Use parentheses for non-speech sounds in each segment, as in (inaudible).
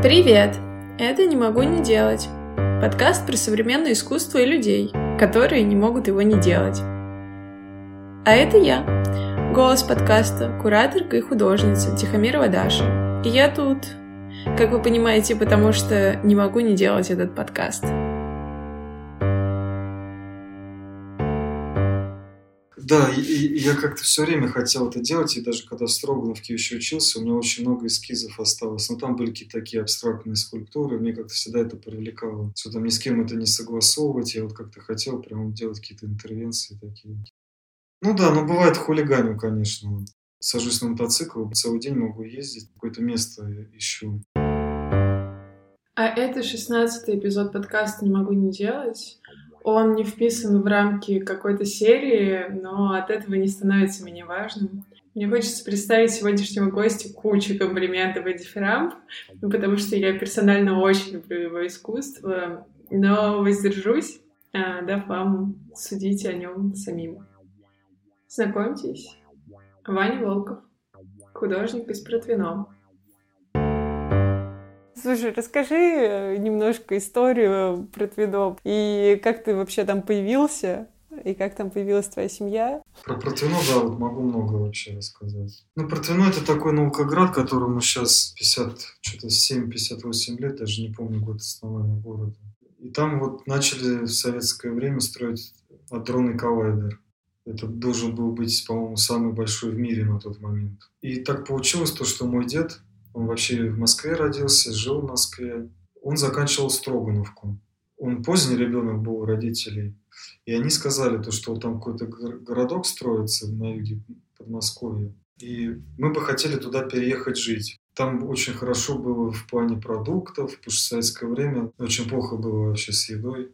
Привет! Это «Не могу не делать» — подкаст про современное искусство и людей, которые не могут его не делать. А это я, голос подкаста, кураторка и художница Тихомирова Даша. И я тут, как вы понимаете, потому что не могу не делать этот подкаст. Да, и, и я как-то все время хотел это делать, и даже когда в Строгановке еще учился, у меня очень много эскизов осталось. Но там были какие-то такие абстрактные скульптуры, мне как-то всегда это привлекало. Что там ни с кем это не согласовывать, я вот как-то хотел прям делать какие-то интервенции такие. Ну да, но бывает хулиганю, конечно. Сажусь на мотоцикл, целый день могу ездить, какое-то место ищу. А это шестнадцатый эпизод подкаста «Не могу не делать». Он не вписан в рамки какой-то серии, но от этого не становится менее важным. Мне хочется представить сегодняшнего гостя кучу комплиментов и дифирамб, ну, потому что я персонально очень люблю его искусство, но воздержусь, а, дав вам судить о нем самим. Знакомьтесь, Ваня Волков, художник из Протвино. Слушай, расскажи э, немножко историю про Твино и как ты вообще там появился, и как там появилась твоя семья? Про Протвино, да, вот могу много вообще рассказать. Ну, Протвино это такой наукоград, которому сейчас 50, что-то 7-58 лет, даже не помню год основания города. И там вот начали в советское время строить адронный коллайдер. Это должен был быть, по-моему, самый большой в мире на тот момент. И так получилось то, что мой дед он вообще в Москве родился, жил в Москве. Он заканчивал Строгановку. Он поздний ребенок был у родителей. И они сказали, то, что там какой-то городок строится на юге Подмосковья. И мы бы хотели туда переехать жить. Там очень хорошо было в плане продуктов, потому что в советское время очень плохо было вообще с едой.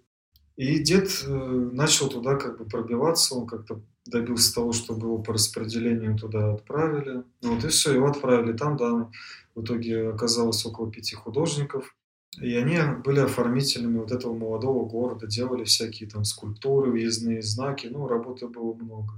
И дед э, начал туда как бы пробиваться, он как-то добился того, чтобы его по распределению туда отправили. Вот и все, его отправили там, да, в итоге оказалось около пяти художников. И они были оформителями вот этого молодого города, делали всякие там скульптуры, въездные знаки, ну, работы было много.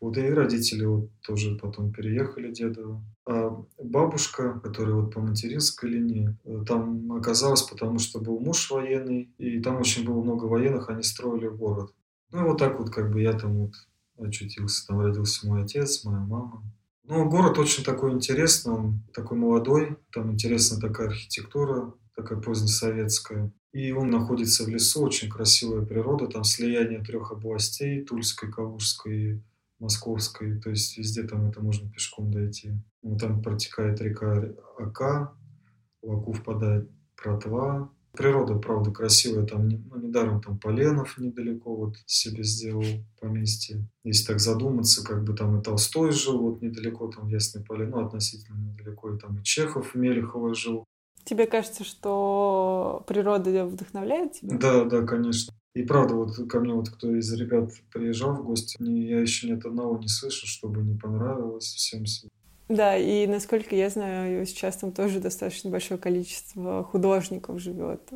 Вот и родители вот тоже потом переехали дедова. А бабушка, которая вот по материнской линии, э, там оказалась, потому что был муж военный, и там очень было много военных, они строили город. Ну, и вот так вот как бы я там вот очутился. Там родился мой отец, моя мама. Ну, город очень такой интересный, он такой молодой, там интересная такая архитектура, такая позднесоветская. И он находится в лесу, очень красивая природа, там слияние трех областей, Тульской, Калужской и Московской, то есть везде там это можно пешком дойти. Ну, там протекает река Ака, в Аку впадает Протва, Природа, правда, красивая, там ну, недаром там Поленов недалеко вот себе сделал поместье. Если так задуматься, как бы там и Толстой жил вот недалеко, там Ясный Полен, ну, относительно недалеко, и там и Чехов Мелехова жил. Тебе кажется, что природа вдохновляет тебя? Да, да, конечно. И правда, вот ко мне вот кто из ребят приезжал в гости, я еще ни от одного не слышал, чтобы не понравилось всем. Да, и насколько я знаю, сейчас там тоже достаточно большое количество художников живет.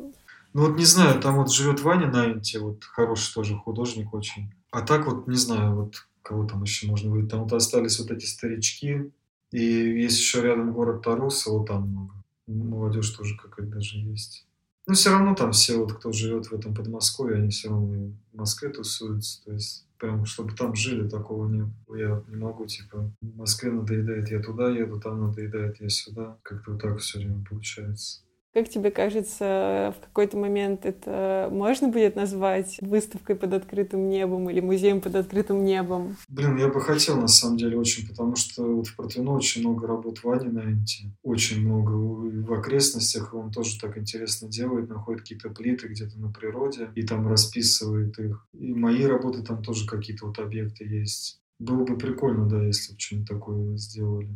Ну вот не знаю, там вот живет Ваня Найнти, вот хороший тоже художник очень. А так вот не знаю, вот кого там еще можно быть. Там вот остались вот эти старички. И есть еще рядом город Таруса, вот там много. Молодежь тоже какая-то даже есть. Но все равно там все, вот, кто живет в этом Подмосковье, они все равно в Москве тусуются. То есть прям, чтобы там жили, такого нет. Я не могу, типа, в Москве надоедает, я туда еду, там надоедает, я сюда. Как-то вот так все время получается. Как тебе кажется, в какой-то момент это можно будет назвать выставкой под открытым небом или музеем под открытым небом? Блин, я бы хотел на самом деле очень, потому что вот в Протвино очень много работ Вани на Энте. Очень много. В окрестностях он тоже так интересно делает, находит какие-то плиты где-то на природе и там расписывает их. И мои работы там тоже какие-то вот объекты есть. Было бы прикольно, да, если бы что-нибудь такое сделали.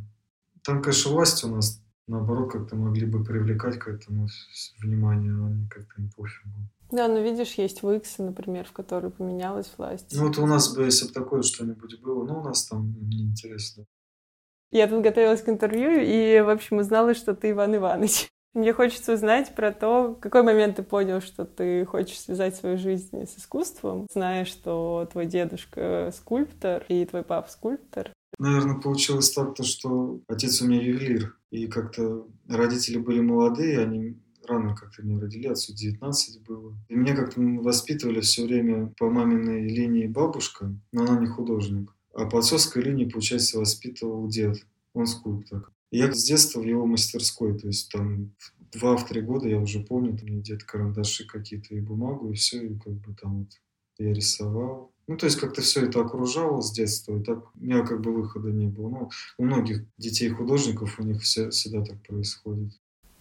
Там, конечно, власть у нас наоборот, как-то могли бы привлекать к этому внимание, а они как-то не пофигу. Да, но видишь, есть Виксы, например, в которой поменялась власть. Ну вот у нас бы, если бы такое что-нибудь было, ну у нас там неинтересно. Я тут готовилась к интервью и, в общем, узнала, что ты Иван Иванович. (laughs) Мне хочется узнать про то, в какой момент ты понял, что ты хочешь связать свою жизнь с искусством, зная, что твой дедушка скульптор и твой папа скульптор. Наверное, получилось так, то, что отец у меня ювелир. И как-то родители были молодые, они рано как-то меня родили, отцу 19 было. И меня как-то воспитывали все время по маминой линии бабушка, но она не художник. А по отцовской линии, получается, воспитывал дед. Он скульптор. И я с детства в его мастерской, то есть там два-три года я уже помню, там мне дед карандаши какие-то и бумагу, и все, и как бы там вот я рисовал. Ну, то есть как-то все это окружало с детства, и так у меня как бы выхода не было. Ну, у многих детей художников у них все, всегда так происходит.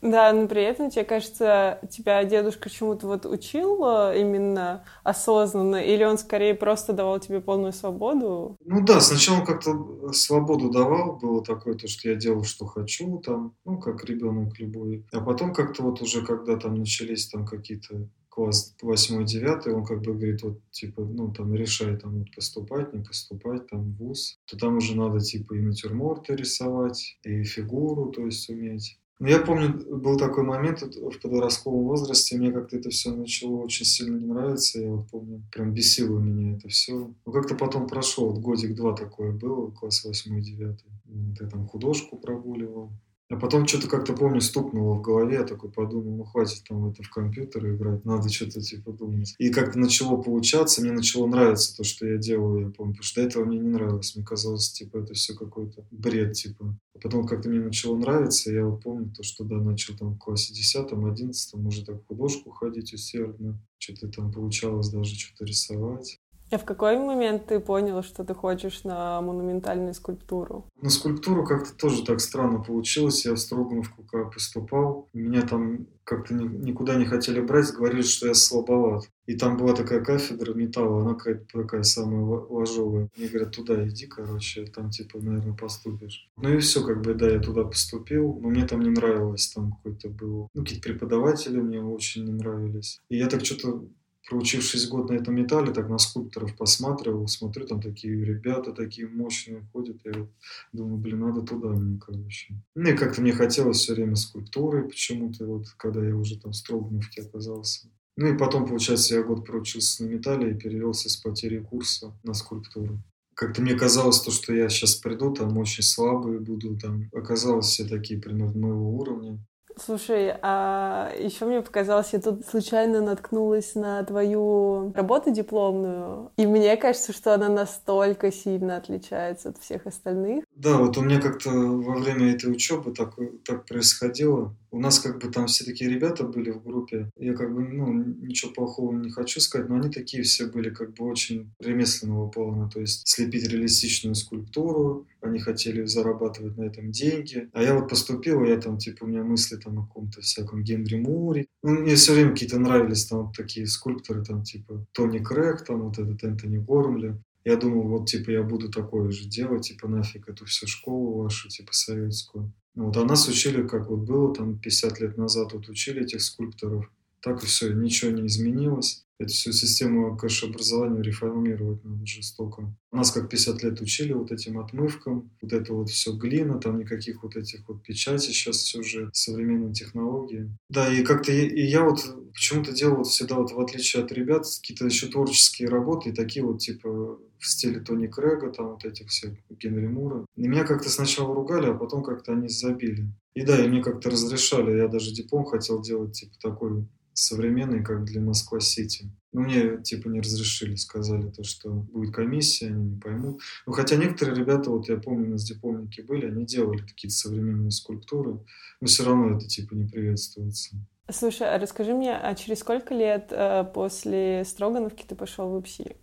Да, но при этом, тебе кажется, тебя дедушка чему-то вот учил э, именно осознанно, или он скорее просто давал тебе полную свободу? Ну да, сначала он как-то свободу давал, было такое, то, что я делал, что хочу, там, ну, как ребенок любой. А потом как-то вот уже, когда там начались там какие-то класс 8-9, он как бы говорит, вот, типа, ну, там, решай, там, вот, поступать, не поступать, там, в ВУЗ, то там уже надо, типа, и натюрморты рисовать, и фигуру, то есть, уметь. Но я помню, был такой момент в подростковом возрасте, мне как-то это все начало очень сильно не нравиться. Я вот помню, прям бесило меня это все. Но как-то потом прошло, вот годик-два такое было, класс восьмой, девятый. Вот я там художку прогуливал. А потом что-то как-то, помню, стукнуло в голове, я такой подумал, ну хватит там это в компьютер играть, надо что-то типа думать. И как-то начало получаться, мне начало нравиться то, что я делаю, я помню, потому что до этого мне не нравилось, мне казалось, типа, это все какой-то бред, типа. А потом как-то мне начало нравиться, я вот помню то, что да, начал там в классе 10 11 уже так в художку ходить усердно, что-то там получалось даже что-то рисовать. А в какой момент ты понял, что ты хочешь на монументальную скульптуру? На скульптуру как-то тоже так странно получилось. Я в Строгановку как поступал. Меня там как-то никуда не хотели брать, говорили, что я слабоват. И там была такая кафедра металла, она какая-то такая самая ложовая. Мне говорят, туда иди, короче, там типа, наверное, поступишь. Ну и все, как бы, да, я туда поступил, но мне там не нравилось, там какой-то был, ну, какие-то преподаватели мне очень не нравились. И я так что-то проучившись год на этом металле, так на скульпторов посматривал, смотрю, там такие ребята такие мощные ходят, я думаю, блин, надо туда мне, короче. Ну и как-то мне хотелось все время скульптуры почему-то, вот когда я уже там в Строгановке оказался. Ну и потом, получается, я год проучился на металле и перевелся с потери курса на скульптуру. Как-то мне казалось, то, что я сейчас приду, там очень слабый буду, там оказалось все такие примерно моего уровня. Слушай, а еще мне показалось, я тут случайно наткнулась на твою работу дипломную, и мне кажется, что она настолько сильно отличается от всех остальных. Да, вот у меня как-то во время этой учебы так, так происходило. У нас как бы там все такие ребята были в группе. Я как бы, ну, ничего плохого не хочу сказать, но они такие все были как бы очень ремесленного плана. То есть слепить реалистичную скульптуру, они хотели зарабатывать на этом деньги. А я вот поступил, я там, типа, у меня мысли там о каком-то всяком Генри Муре. Ну, мне все время какие-то нравились там вот такие скульпторы, там, типа, Тони Крэг, там, вот этот Энтони Гормли. Я думал, вот, типа, я буду такое же делать, типа, нафиг эту всю школу вашу, типа, советскую. Вот, а нас учили, как вот было там 50 лет назад, вот учили этих скульпторов. Так и все, ничего не изменилось. Эту всю систему, конечно, образования реформировать надо жестоко. Нас как 50 лет учили вот этим отмывкам, вот это вот все глина, там никаких вот этих вот печатей, сейчас все уже современные технологии. Да, и как-то и, и я вот почему-то делал вот всегда вот в отличие от ребят какие-то еще творческие работы, и такие вот типа в стиле Тони Крэга, там вот этих всех Генри Мура. И меня как-то сначала ругали, а потом как-то они забили. И да, и мне как-то разрешали, я даже диплом хотел делать типа такой современный, как для Москва-Сити. Но мне типа не разрешили, сказали то, что будет комиссия, они не поймут. Ну, хотя некоторые ребята, вот я помню, у нас дипломники были, они делали какие-то современные скульптуры, но все равно это типа не приветствуется. Слушай, а расскажи мне, а через сколько лет э, после Строгановки ты пошел в УПСИ?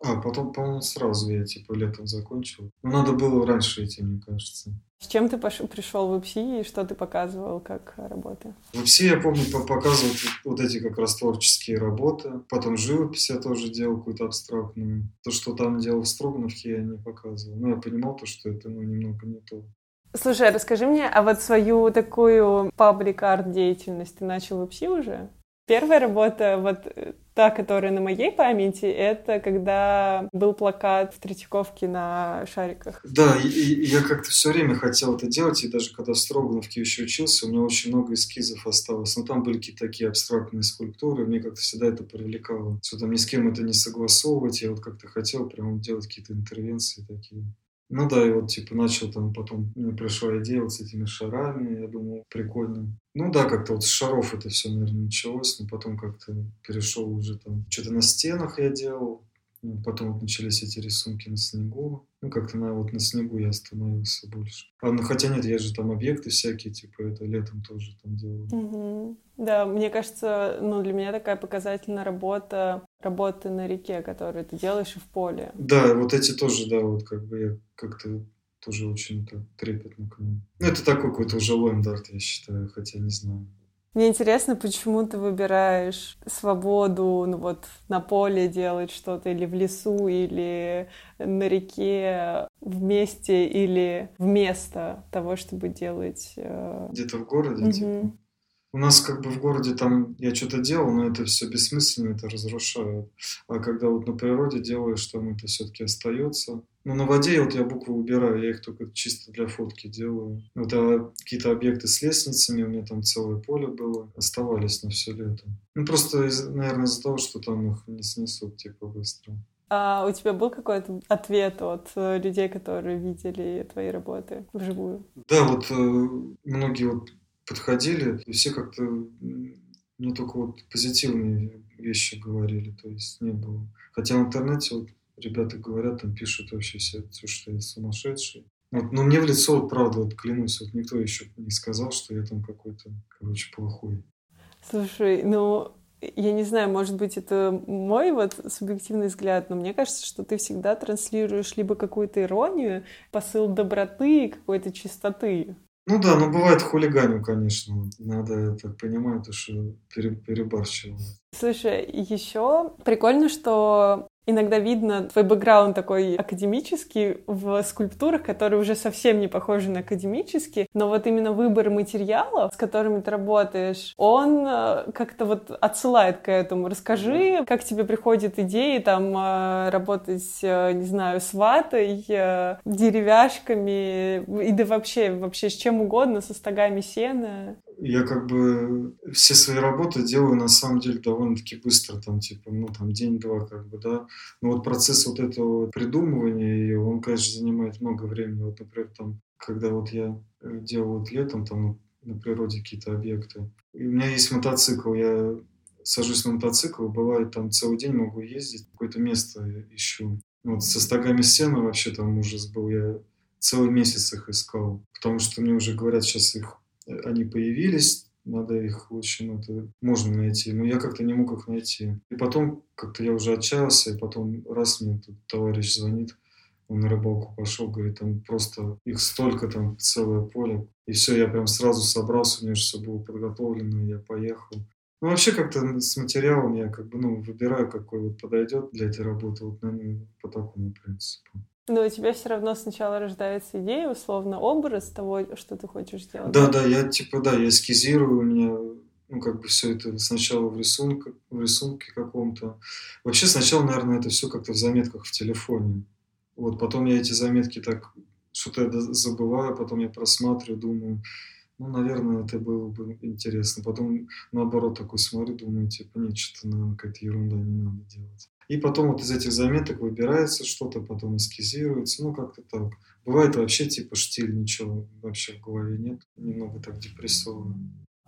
А, потом, по-моему, сразу я типа летом закончил. Но надо было раньше идти, мне кажется. С чем ты пош... пришел в ИПСИ и что ты показывал как работы? В ИПСИ я помню показывал вот эти как раз творческие работы. Потом живопись я тоже делал какую-то абстрактную. То, что там делал в Строгановке, я не показывал. Но я понимал то, что это ну, немного не то. Слушай, а расскажи мне, а вот свою такую паблик-арт деятельность ты начал в ИПСИ уже? Первая работа, вот э, та, которая на моей памяти, это когда был плакат в Третьяковке на шариках. Да, и, и я как-то все время хотел это делать, и даже когда в Строгановке еще учился, у меня очень много эскизов осталось. Но там были какие-то такие абстрактные скульптуры, мне как-то всегда это привлекало. Там ни с кем это не согласовывать, я вот как-то хотел прямо делать какие-то интервенции такие. Ну да, и вот типа начал там потом, мне пришла идея вот с этими шарами, я думал, прикольно. Ну да, как-то вот с шаров это все, наверное, началось, но потом как-то перешел уже там, что-то на стенах я делал, ну, потом вот начались эти рисунки на снегу. Ну, как-то на, вот на снегу я остановился больше. А, ну, хотя нет, я же там объекты всякие, типа, это летом тоже там делал. Угу. Да, мне кажется, ну, для меня такая показательная работа, работы на реке, которую ты делаешь и в поле. Да, вот эти тоже, да, вот как бы я как-то тоже очень так трепетно к ним. Ну, это такой какой-то уже лендарт, я считаю, хотя не знаю. Мне интересно, почему ты выбираешь свободу, ну вот на поле делать что-то, или в лесу, или на реке вместе, или вместо того, чтобы делать... Э... Где-то в городе, угу. типа? У нас как бы в городе там я что-то делал, но это все бессмысленно, это разрушает. А когда вот на природе делаешь, там это все-таки остается. Ну, на воде вот я буквы убираю, я их только чисто для фотки делаю. Вот а какие-то объекты с лестницами, у меня там целое поле было, оставались на все лето. Ну, просто, наверное, из-за того, что там их не снесут, типа, быстро. А у тебя был какой-то ответ от э, людей, которые видели твои работы вживую? Да, вот э, многие вот подходили, и все как-то мне только вот позитивные вещи говорили, то есть не было. Хотя в интернете вот ребята говорят, там пишут вообще все, что я сумасшедший. Вот, но мне в лицо, вот, правда, вот клянусь, вот никто еще не сказал, что я там какой-то, короче, плохой. Слушай, ну, я не знаю, может быть, это мой вот субъективный взгляд, но мне кажется, что ты всегда транслируешь либо какую-то иронию, посыл доброты, какой-то чистоты. Ну да, но бывает хулиганю, конечно. Надо это понимать, что перебарщиваю. Слушай, еще прикольно, что иногда видно твой бэкграунд такой академический в скульптурах, которые уже совсем не похожи на академические, но вот именно выбор материалов, с которыми ты работаешь, он э, как-то вот отсылает к этому. Расскажи, как тебе приходят идеи там э, работать, э, не знаю, с ватой, деревяшками и да вообще, вообще с чем угодно, со стогами сена я как бы все свои работы делаю на самом деле довольно-таки быстро, там типа, ну там день-два как бы, да. Но вот процесс вот этого придумывания ее, он, конечно, занимает много времени. Вот, например, там, когда вот я э, делал вот летом там на природе какие-то объекты, и у меня есть мотоцикл, я сажусь на мотоцикл, бывает там целый день могу ездить, какое-то место ищу. Вот со стогами сена вообще там ужас был, я целый месяц их искал, потому что мне уже говорят, сейчас их они появились, надо их, в общем, это можно найти. Но я как-то не мог их найти. И потом как-то я уже отчаялся, и потом раз мне тут товарищ звонит, он на рыбалку пошел, говорит, там просто их столько, там целое поле. И все, я прям сразу собрался, у меня же все было подготовлено, я поехал. Ну, вообще как-то с материалом я как бы, ну, выбираю, какой вот подойдет для этой работы, вот, наверное, по такому принципу. Но у тебя все равно сначала рождается идея, условно, образ того, что ты хочешь сделать. Да, да, я типа, да, я эскизирую, у меня ну, как бы все это сначала в, рисунке, в рисунке каком-то. Вообще сначала, наверное, это все как-то в заметках в телефоне. Вот, потом я эти заметки так, что-то забываю, потом я просматриваю, думаю, ну, наверное, это было бы интересно. Потом, наоборот, такой смотрю, думаю, типа, нет, что-то, наверное, какая-то ерунда, не надо делать. И потом вот из этих заметок выбирается что-то, потом эскизируется, ну как-то так. Бывает вообще типа штиль, ничего вообще в голове нет, немного так депрессовано.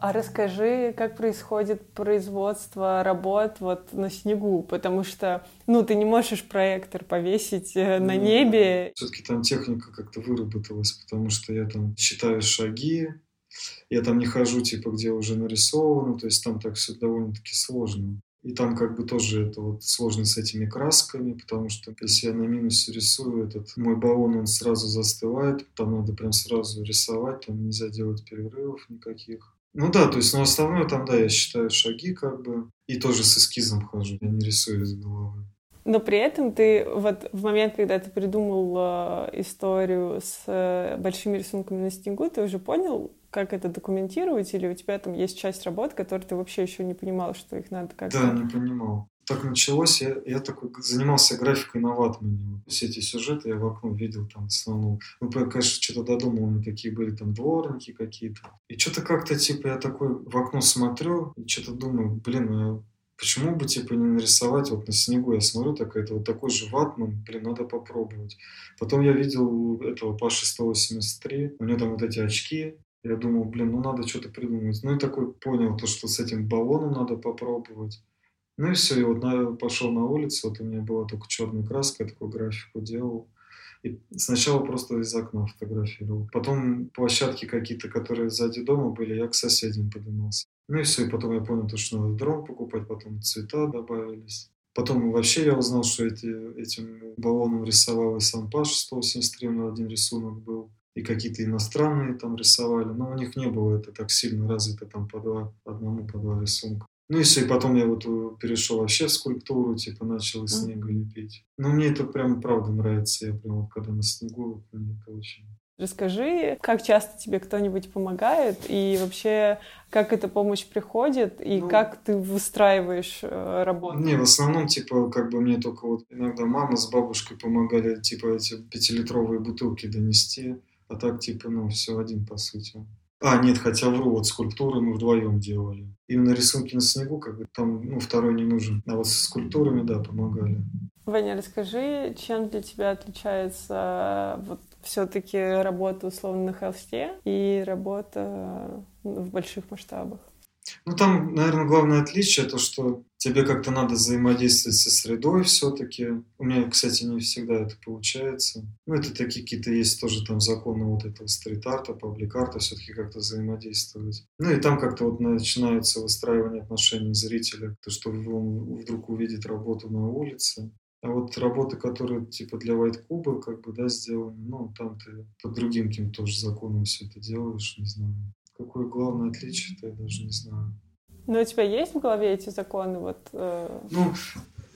А расскажи, как происходит производство работ вот на снегу, потому что, ну, ты не можешь проектор повесить э, на ну, небе. Все-таки там техника как-то выработалась, потому что я там считаю шаги, я там не хожу, типа, где уже нарисовано, то есть там так все довольно-таки сложно. И там как бы тоже это вот сложно с этими красками, потому что если я на минусе рисую, этот мой баллон, он сразу застывает, там надо прям сразу рисовать, там нельзя делать перерывов никаких. Ну да, то есть, но основное там, да, я считаю шаги как бы, и тоже с эскизом хожу, я не рисую из головы. Но при этом ты вот в момент, когда ты придумал э, историю с э, большими рисунками на снегу, ты уже понял, как это документировать, или у тебя там есть часть работ, которые ты вообще еще не понимал, что их надо как-то... Да, не понимал. Так началось, я, я такой занимался графикой на ватмане. Все эти сюжеты я в окно видел там в основном. Ну, конечно, что-то додумал, у меня такие были там дворники какие-то. И что-то как-то, типа, я такой в окно смотрю и что-то думаю, блин, я почему бы, типа, не нарисовать вот на снегу? Я смотрю, так это вот такой же ватман, блин, надо попробовать. Потом я видел этого Паши 183, у него там вот эти очки, я думал, блин, ну надо что-то придумать. Ну и такой понял, то, что с этим баллоном надо попробовать. Ну и все, и вот на, пошел на улицу, вот у меня была только черная краска, я такую графику делал. И сначала просто из окна фотографировал. Потом площадки какие-то, которые сзади дома были, я к соседям поднимался. Ну и все, и потом я понял, то, что надо дрон покупать, потом цвета добавились. Потом вообще я узнал, что эти, этим баллоном рисовал и сам Паш 183, у него один рисунок был. И какие-то иностранные там рисовали, но у них не было это так сильно развито, там по два, одному по два рисунка. Ну и все, и потом я вот э, перешел вообще в скульптуру, типа начал из снега лепить. Но мне это прям правда нравится, я прям вот когда на снегу, вот, мне это очень Расскажи, как часто тебе кто-нибудь помогает, и вообще, как эта помощь приходит, и ну, как ты выстраиваешь э, работу? Не, в основном, типа, как бы мне только вот иногда мама с бабушкой помогали, типа, эти пятилитровые бутылки донести, а так, типа, ну, все один, по сути. А, нет, хотя вру, вот скульптуры мы вдвоем делали. Именно рисунки на снегу, как бы там, ну, второй не нужен. А вот с скульптурами, да, помогали. Ваня, расскажи, чем для тебя отличается э, вот все-таки работа условно на холсте и работа в больших масштабах? Ну, там, наверное, главное отличие то, что тебе как-то надо взаимодействовать со средой все-таки. У меня, кстати, не всегда это получается. Ну, это такие какие-то есть тоже там законы вот этого стрит-арта, паблик-арта, все-таки как-то взаимодействовать. Ну, и там как-то вот начинается выстраивание отношений зрителя, то, что он вдруг увидит работу на улице, а вот работы, которые типа для White Cube, как бы, да, сделаны, ну, там ты под другим каким-то тоже законом все это делаешь, не знаю. Какое главное отличие-то, я даже не знаю. Но у тебя есть в голове эти законы? Вот, э... Ну,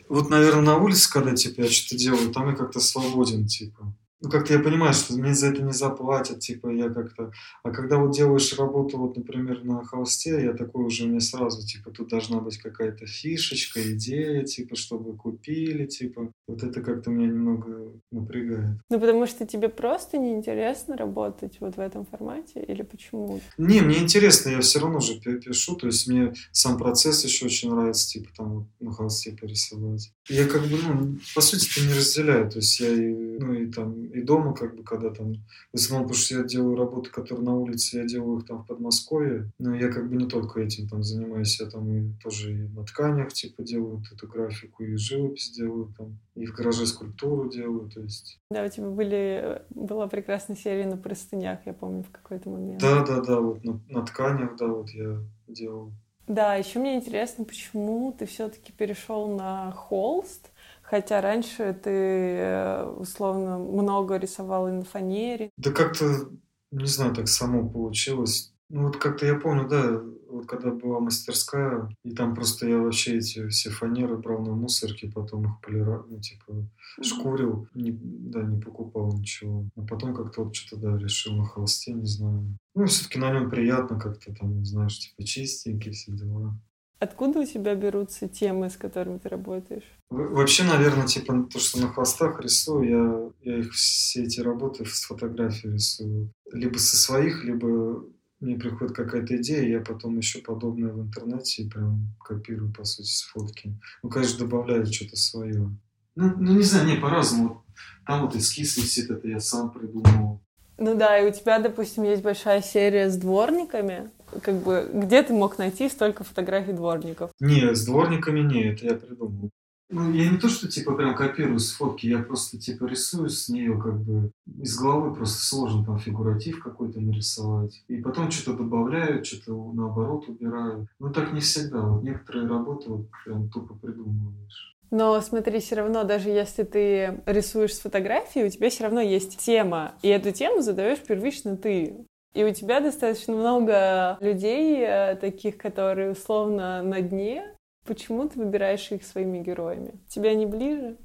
вот, наверное, на улице, когда типа, я что-то делаю, там я как-то свободен, типа ну, как-то я понимаю, что мне за это не заплатят, типа, я как-то... А когда вот делаешь работу, вот, например, на холсте, я такой уже мне сразу, типа, тут должна быть какая-то фишечка, идея, типа, чтобы купили, типа. Вот это как-то меня немного напрягает. Ну, потому что тебе просто неинтересно работать вот в этом формате или почему? Не, мне интересно, я все равно же пишу, то есть мне сам процесс еще очень нравится, типа, там, на холсте порисовать. Я как бы, ну, по сути, это не разделяю, то есть я и, ну, и там и дома, как бы, когда там, в основном, потому что я делаю работы, которые на улице, я делаю их там в Подмосковье, но я как бы не только этим там занимаюсь, я там и тоже и на тканях, типа, делаю вот эту графику, и живопись делаю там, и в гараже скульптуру делаю, то есть... Да, у тебя были, была прекрасная серия на простынях, я помню, в какой-то момент. Да, да, да, вот на, на тканях, да, вот я делал. Да, еще мне интересно, почему ты все-таки перешел на холст, Хотя раньше ты э, условно много рисовал и на фанере. Да как-то, не знаю, так само получилось. Ну вот как-то я помню, да, вот когда была мастерская, и там просто я вообще эти все фанеры брал на мусорке, потом их полировал, ну типа шкурил, не, да, не покупал ничего. А потом как-то вот что-то, да, решил на холсте, не знаю. Ну, все-таки на нем приятно как-то там, знаешь, типа чистенькие все дела. Откуда у тебя берутся темы, с которыми ты работаешь? Вообще, наверное, типа то, что на хвостах рисую, я, я их все эти работы с фотографией рисую. Либо со своих, либо мне приходит какая-то идея, я потом еще подобное в интернете и прям копирую, по сути, с фотки. Ну, конечно, добавляю что-то свое. Ну, ну, не знаю, не, по-разному. Там вот эскиз висит, это я сам придумал. Ну да, и у тебя, допустим, есть большая серия с дворниками. Как бы, где ты мог найти столько фотографий дворников? Не, с дворниками не, это я придумал. Ну, я не то, что типа прям копирую с фотки, я просто типа рисую с нее как бы из головы просто сложно там фигуратив какой-то нарисовать. И потом что-то добавляю, что-то наоборот убираю. Ну так не всегда. Вот некоторые работы вот прям тупо придумываешь. Но смотри, все равно, даже если ты рисуешь с фотографией, у тебя все равно есть тема, и эту тему задаешь первично ты. И у тебя достаточно много людей, э, таких, которые условно на дне. Почему ты выбираешь их своими героями? Тебе они ближе?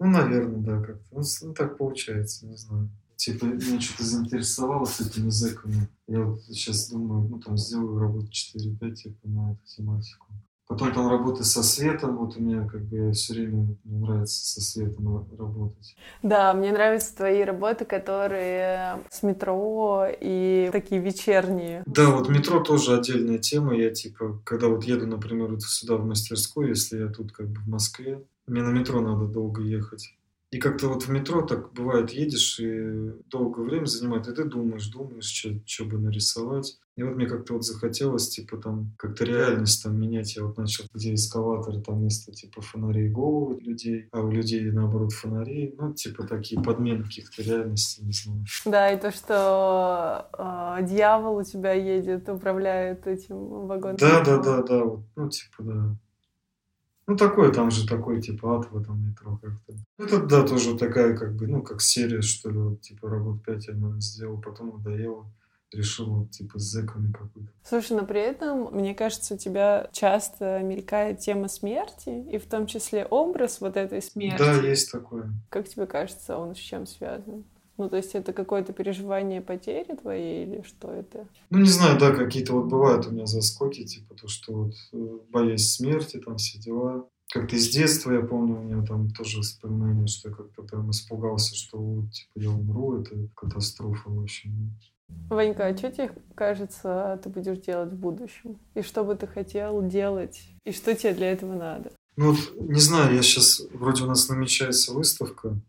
Ну, наверное, да, как-то. Ну, ну так получается, не знаю. Типа, меня что-то заинтересовало с этими зэками. Я вот сейчас думаю, ну, там, сделаю работу 4-5, типа, на эту тематику. Потом там работа со светом, вот у меня как бы все время мне нравится со светом работать. Да, мне нравятся твои работы, которые с метро и такие вечерние. Да, вот метро тоже отдельная тема. Я типа, когда вот еду, например, вот сюда в мастерскую, если я тут как бы в Москве, мне на метро надо долго ехать. И как-то вот в метро так бывает, едешь и долгое время занимает, и ты думаешь, думаешь, что бы нарисовать. И вот мне как-то вот захотелось, типа, там, как-то реальность там менять. Я вот начал, где эскалаторы, там вместо, типа, фонарей головы людей, а у людей, наоборот, фонарей. Ну, типа, такие подмены каких-то реальностей, не знаю. Да, и то, что э, дьявол у тебя едет, управляет этим вагоном. Да, да, да, да, вот, ну, типа, да. Ну, такой, там же такой, типа, ад в этом метро как-то. Это, да, тоже такая, как бы, ну, как серия, что ли, вот, типа, работ 5 я, наверное, сделал, потом надоело решил вот типа с зэками какой-то. Слушай, но при этом, мне кажется, у тебя часто мелькает тема смерти, и в том числе образ вот этой смерти. Да, есть такое. Как тебе кажется, он с чем связан? Ну, то есть это какое-то переживание потери твоей или что это? Ну, не знаю, да, какие-то вот бывают у меня заскоки, типа то, что вот э, боязнь смерти, там все дела. Как-то из детства, я помню, у меня там тоже воспоминания, что я как-то прям испугался, что вот, типа, я умру, это катастрофа, в общем. Ванька, а что тебе кажется, ты будешь делать в будущем? И что бы ты хотел делать? И что тебе для этого надо? Ну, вот, не знаю, я сейчас, вроде у нас намечается выставка,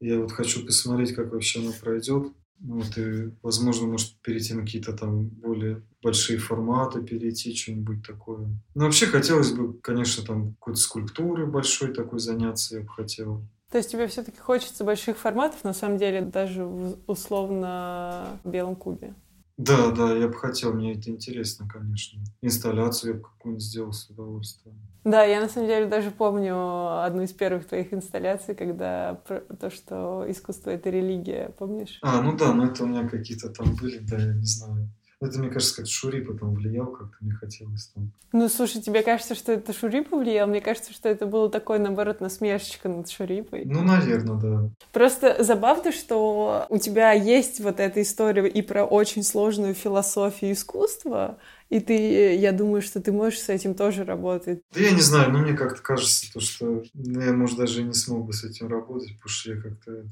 я вот хочу посмотреть, как вообще она пройдет. Ну, вот, и, возможно, может, перейти на какие-то там более большие форматы, перейти, что-нибудь такое. Ну, вообще, хотелось бы, конечно, там какой-то скульптуры большой такой заняться, я бы хотел. То есть тебе все-таки хочется больших форматов, на самом деле, даже в условно белом кубе? Да, да, я бы хотел, мне это интересно, конечно. Инсталляцию я бы какую-нибудь сделал с удовольствием. Да, я на самом деле даже помню одну из первых твоих инсталляций, когда то, что искусство — это религия, помнишь? А, ну да, ну это у меня какие-то там были, да, я не знаю. Это, мне кажется, как Шури потом влиял, как-то мне хотелось там. Ну, слушай, тебе кажется, что это Шури повлиял? Мне кажется, что это было такое, наоборот, насмешечка над Шурипой. Ну, наверное, да. Просто забавно, что у тебя есть вот эта история и про очень сложную философию искусства, и ты, я думаю, что ты можешь с этим тоже работать. Да я не знаю, но мне как-то кажется, то, что я, может, даже не смог бы с этим работать, потому что я как-то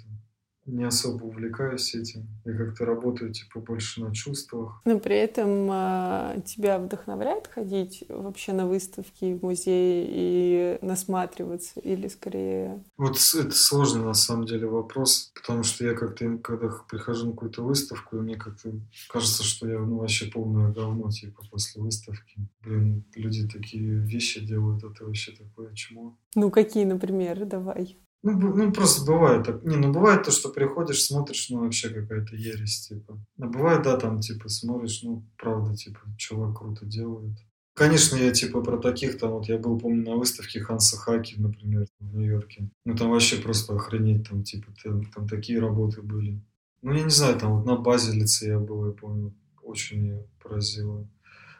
не особо увлекаюсь этим. Я как-то работаю типа больше на чувствах. Но при этом а, тебя вдохновляет ходить вообще на выставки в музее и насматриваться или скорее? Вот это сложный на самом деле вопрос, потому что я как-то, когда прихожу на какую-то выставку, мне как-то кажется, что я ну, вообще полное говно типа после выставки. Блин, люди такие вещи делают, это вообще такое чмо. Ну какие, например, давай. Ну, ну, просто бывает так. Не, ну бывает то, что приходишь, смотришь, ну вообще какая-то ересь, типа. А бывает, да, там, типа, смотришь, ну, правда, типа, чувак круто делает. Конечно, я типа про таких там, вот я был, помню, на выставке Ханса Хаки, например, в Нью-Йорке. Ну там вообще просто охренеть, там типа там, там такие работы были. Ну я не знаю, там вот на базе лице я был, я помню, очень меня поразило.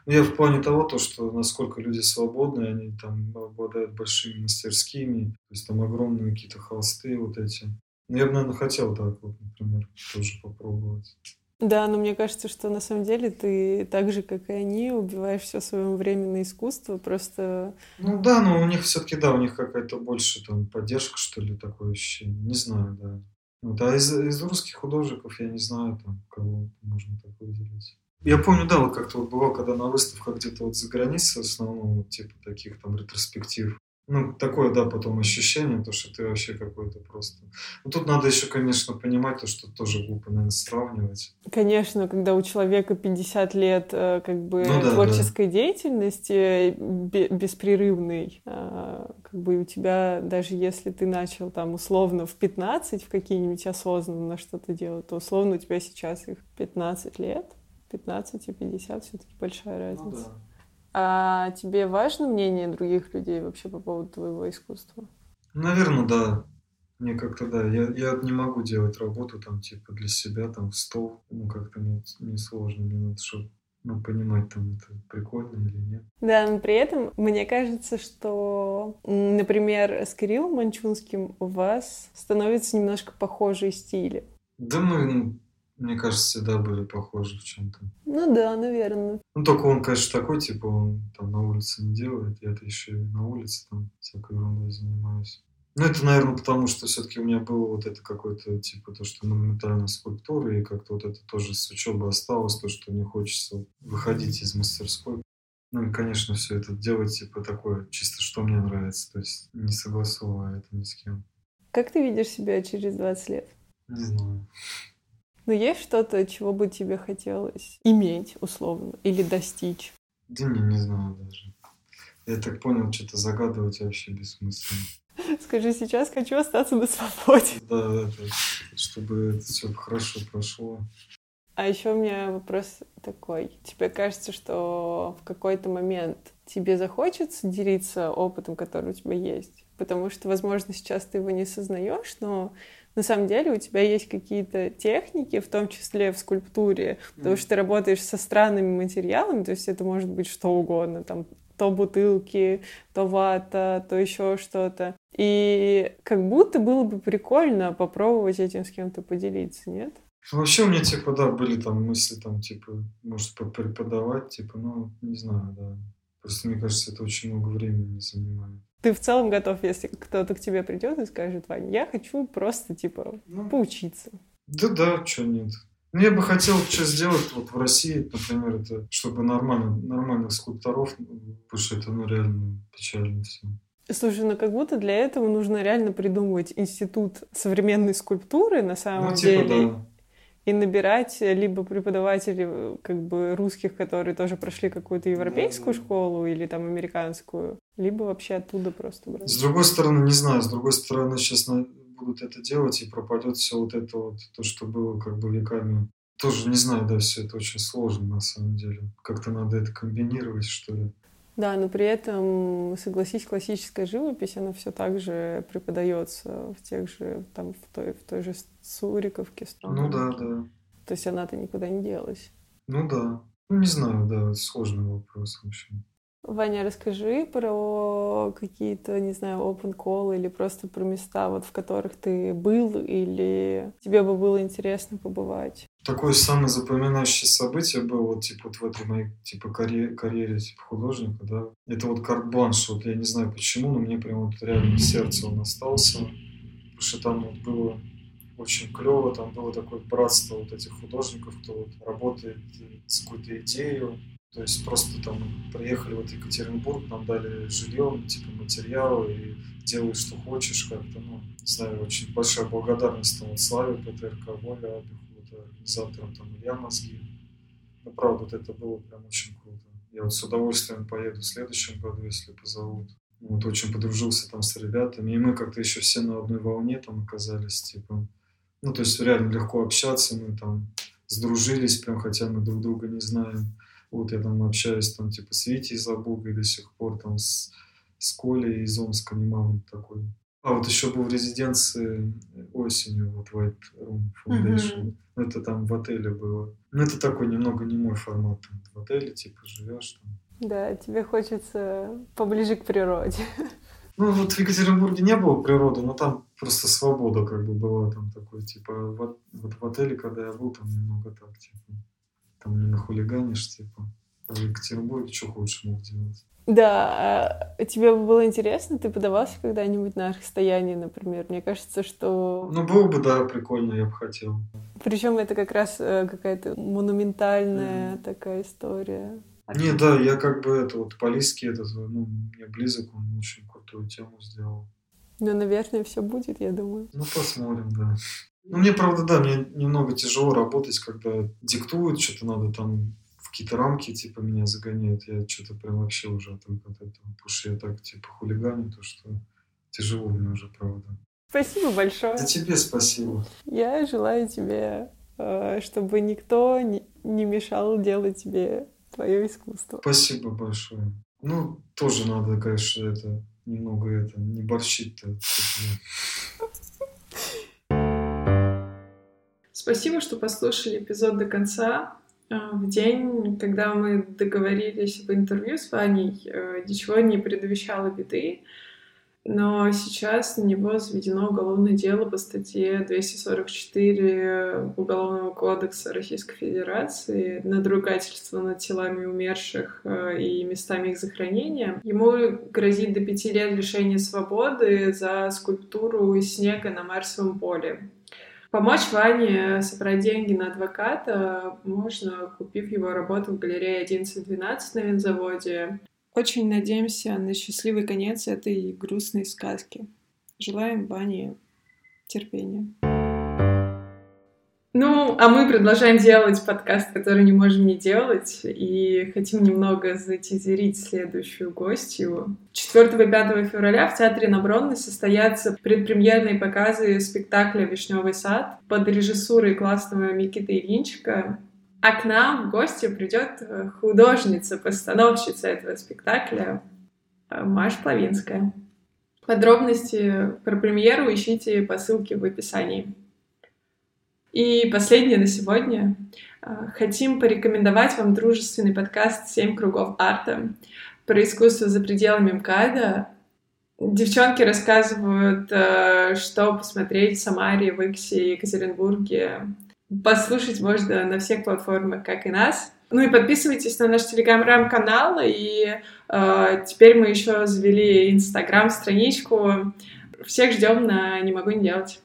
Ну, я в плане того, то, что насколько люди свободны, они там обладают большими мастерскими, то есть там огромные какие-то холсты вот эти. Ну, я бы, наверное, хотел так вот, например, тоже попробовать. Да, но мне кажется, что на самом деле ты так же, как и они, убиваешь все свое время на искусство, просто... Ну да, но у них все-таки, да, у них какая-то больше там поддержка, что ли, такое ощущение. Не знаю, да. Вот, а из, из русских художников я не знаю, там, кого можно так выделить. Я помню, да, вот как-то вот бывал, когда на выставках где-то вот за границей в основном, типа таких там ретроспектив. Ну, такое, да, потом ощущение, то, что ты вообще какой-то просто... Ну, тут надо еще, конечно, понимать то, что тоже глупо, наверное, сравнивать. Конечно, когда у человека 50 лет э, как бы ну, да, творческой да. деятельности беспрерывной, а, как бы у тебя, даже если ты начал там условно в 15 в какие-нибудь осознанно что-то делать, то условно у тебя сейчас их 15 лет, 15 и 50 все-таки большая ну разница. Ну, да. А тебе важно мнение других людей вообще по поводу твоего искусства? Наверное, да. Мне как-то, да, я, я не могу делать работу там, типа, для себя, там, в стол. Ну, как-то мне, мне сложно, мне надо, чтобы ну, понимать, там, это прикольно или нет. Да, но при этом мне кажется, что, например, с Кириллом Манчунским у вас становятся немножко похожие стили. Да мы, Мне кажется, всегда были похожи в чем-то. Ну да, наверное. Ну, только он, конечно, такой, типа, он там на улице не делает, я-то еще и на улице там всякой ерундой занимаюсь. Ну, это, наверное, потому что все-таки у меня было вот это какое-то, типа, то, что монументальная скульптура, и как-то вот это тоже с учебы осталось, то, что не хочется выходить из мастерской. Ну, и, конечно, все это делать, типа, такое, чисто, что мне нравится, то есть не согласовывая это ни с кем. Как ты видишь себя через 20 лет? Не знаю. Но есть что-то, чего бы тебе хотелось иметь, условно, или достичь? Да не, не знаю даже. Я так понял, что-то загадывать вообще бессмысленно. (laughs) Скажи сейчас, хочу остаться на свободе. Да, это, чтобы это все хорошо прошло. А еще у меня вопрос такой. Тебе кажется, что в какой-то момент тебе захочется делиться опытом, который у тебя есть? Потому что, возможно, сейчас ты его не сознаешь, но на самом деле у тебя есть какие-то техники, в том числе в скульптуре, потому что ты работаешь со странными материалами, то есть это может быть что угодно, там то бутылки, то вата, то еще что-то. И как будто было бы прикольно попробовать этим с кем-то поделиться, нет? Вообще у меня, типа, да, были там мысли, там, типа, может, преподавать, типа, ну, не знаю, да. Просто, мне кажется, это очень много времени занимает. Ты в целом готов, если кто-то к тебе придет и скажет, Вань, я хочу просто, типа, ну, поучиться. Да-да, что нет. Ну, я бы хотел что сделать вот в России, например, это чтобы нормально, нормальных скульпторов, потому что это ну, реально печально все. Слушай, ну как будто для этого нужно реально придумывать институт современной скульптуры на самом ну, типа, деле. Да. И набирать либо преподавателей как бы русских, которые тоже прошли какую-то европейскую да, школу или там американскую, либо вообще оттуда просто брать. С другой стороны, не знаю, с другой стороны, сейчас будут это делать, и пропадет все вот это вот, то, что было как бы веками. Тоже не знаю, да, все это очень сложно на самом деле. Как-то надо это комбинировать, что ли. Да, но при этом, согласись, классическая живопись, она все так же преподается в тех же, там, в той, в той же Суриковке. Ну да, да. То есть она-то никуда не делась. Ну да. Ну, не знаю, да, сложный вопрос, в общем. Ваня, расскажи про какие-то, не знаю, open call или просто про места, вот в которых ты был или тебе бы было интересно побывать. Такое самое запоминающее событие было вот типа вот в этой моей типа карьере, карьере типа художника, да. Это вот карт-бланш, вот я не знаю почему, но мне прям вот реально сердце он остался, потому что там вот было очень клево, там было такое братство вот этих художников, кто вот работает с какой-то идеей, то есть просто там приехали вот Екатеринбург, нам дали жилье, типа материалы, и делай, что хочешь, как-то, ну, не знаю, очень большая благодарность там, вот Славе, ПТРК, Воле, Абиху, вот, организаторам, там, Илья Мозги. Ну, правда, вот это было прям очень круто. Я вот с удовольствием поеду в следующем году, если позовут. Вот очень подружился там с ребятами, и мы как-то еще все на одной волне там оказались, типа, ну, то есть реально легко общаться, мы там сдружились прям, хотя мы друг друга не знаем. Вот я там общаюсь там типа с Витей Забугой до сих пор, там с, с Колей из Омска, не мама такой. А вот еще был в резиденции осенью, вот White Room Foundation. Mm-hmm. Это там в отеле было. Ну, это такой немного не мой формат. Там, в отеле, типа, живешь там. Да, тебе хочется поближе к природе. (laughs) Ну, вот в Екатеринбурге не было природы, но там просто свобода как бы была там такой, типа, вот, вот в отеле, когда я был, там немного так, типа, там не нахулиганишь, типа. А в Екатеринбурге что хочешь мог делать. Да, а тебе было интересно, ты подавался когда-нибудь на расстоянии, например? Мне кажется, что... Ну, было бы, да, прикольно, я бы хотел. Причем это как раз э, какая-то монументальная mm. такая история. Не, да, я как бы это вот Полиский этот, ну, мне близок, он очень крутую тему сделал. Ну, наверное, все будет, я думаю. Ну, посмотрим, да. Ну, мне, правда, да, мне немного тяжело работать, когда диктуют, что-то надо там в какие-то рамки, типа, меня загоняют. Я что-то прям вообще уже отвык от этого. Потому что я так, типа, хулиганю, то что тяжело мне уже, правда. Спасибо большое. Да тебе спасибо. Я желаю тебе, э, чтобы никто не мешал делать тебе твое искусство. Спасибо большое. Ну, тоже надо, конечно, это немного это не борщить-то. Спасибо, что послушали эпизод до конца. Э, в день, когда мы договорились об интервью с Ваней, э, ничего не предвещало беды. но сейчас на него заведено уголовное дело по статье 244 Уголовного кодекса Российской Федерации надругательство над телами умерших э, и местами их захоронения. Ему грозит до пяти лет лишения свободы за скульптуру снега на Марсовом поле. Помочь Ване собрать деньги на адвоката можно, купив его работу в галерее 11-12 на винзаводе. Очень надеемся на счастливый конец этой грустной сказки. Желаем Ване терпения. Ну, а мы продолжаем делать подкаст, который не можем не делать, и хотим немного затизерить следующую гостью. 4 и 5 февраля в Театре на Бронной состоятся предпремьерные показы спектакля «Вишневый сад» под режиссурой классного Микиты Ильинчика. А к нам в гости придет художница, постановщица этого спектакля Маша Плавинская. Подробности про премьеру ищите по ссылке в описании. И последнее на сегодня. А, хотим порекомендовать вам дружественный подкаст «Семь кругов арта» про искусство за пределами МКАДа. Девчонки рассказывают, а, что посмотреть в Самаре, в Иксе, Екатеринбурге. Послушать можно на всех платформах, как и нас. Ну и подписывайтесь на наш телеграм-канал, и э, теперь мы еще завели инстаграм-страничку. Всех ждем на «Не могу не делать».